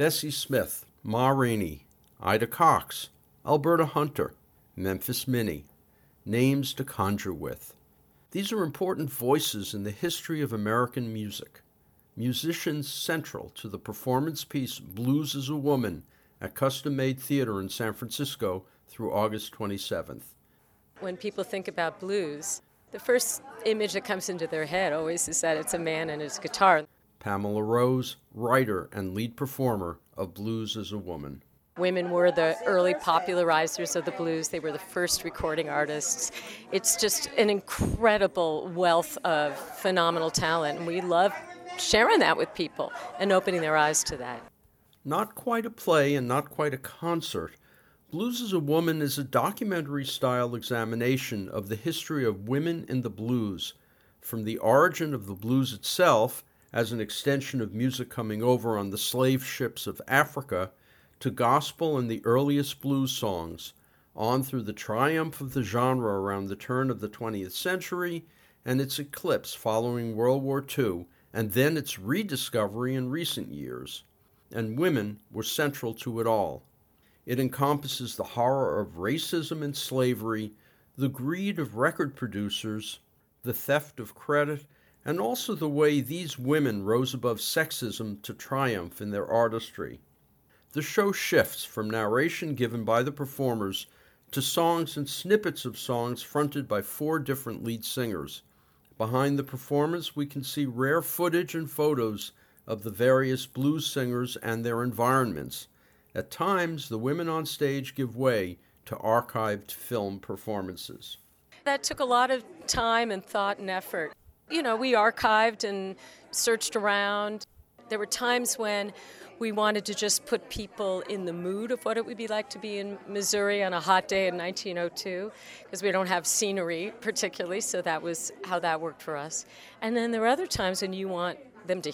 Bessie Smith, Ma Rainey, Ida Cox, Alberta Hunter, Memphis Minnie. Names to conjure with. These are important voices in the history of American music. Musicians central to the performance piece Blues is a Woman at Custom Made Theater in San Francisco through August 27th. When people think about blues, the first image that comes into their head always is that it's a man and his guitar. Pamela Rose, writer and lead performer of Blues is a Woman. Women were the early popularizers of the blues. They were the first recording artists. It's just an incredible wealth of phenomenal talent, and we love sharing that with people and opening their eyes to that. Not quite a play and not quite a concert, Blues is a Woman is a documentary style examination of the history of women in the blues, from the origin of the blues itself as an extension of music coming over on the slave ships of Africa, to gospel and the earliest blues songs, on through the triumph of the genre around the turn of the 20th century and its eclipse following World War II, and then its rediscovery in recent years. And women were central to it all. It encompasses the horror of racism and slavery, the greed of record producers, the theft of credit, and also the way these women rose above sexism to triumph in their artistry. The show shifts from narration given by the performers to songs and snippets of songs fronted by four different lead singers. Behind the performance, we can see rare footage and photos of the various blues singers and their environments. At times, the women on stage give way to archived film performances. That took a lot of time and thought and effort you know, we archived and searched around. There were times when we wanted to just put people in the mood of what it would be like to be in Missouri on a hot day in 1902, because we don't have scenery particularly, so that was how that worked for us. And then there are other times when you want them to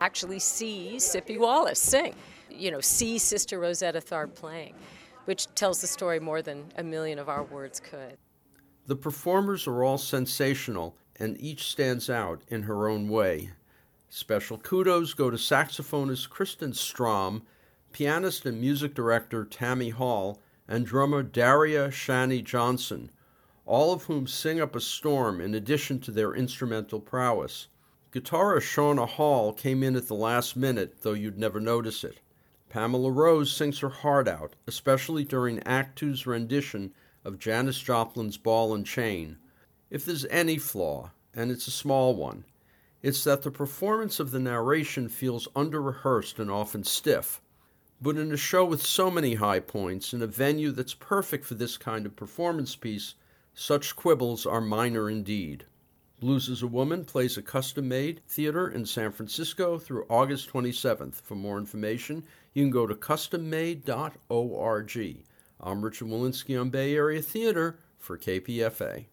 actually see Sippie Wallace sing, you know, see Sister Rosetta Tharpe playing, which tells the story more than a million of our words could. The performers are all sensational and each stands out in her own way. Special kudos go to saxophonist Kristen Strom, pianist and music director Tammy Hall, and drummer Daria Shani Johnson, all of whom sing up a storm in addition to their instrumental prowess. Guitarist Shauna Hall came in at the last minute, though you'd never notice it. Pamela Rose sings her heart out, especially during Act Two's rendition of Janis Joplin's Ball and Chain. If there's any flaw, and it's a small one, it's that the performance of the narration feels under rehearsed and often stiff. But in a show with so many high points, in a venue that's perfect for this kind of performance piece, such quibbles are minor indeed. Blues is a Woman plays a custom made theater in San Francisco through August 27th. For more information, you can go to custommade.org. I'm Richard Wolinsky on Bay Area Theater for KPFA.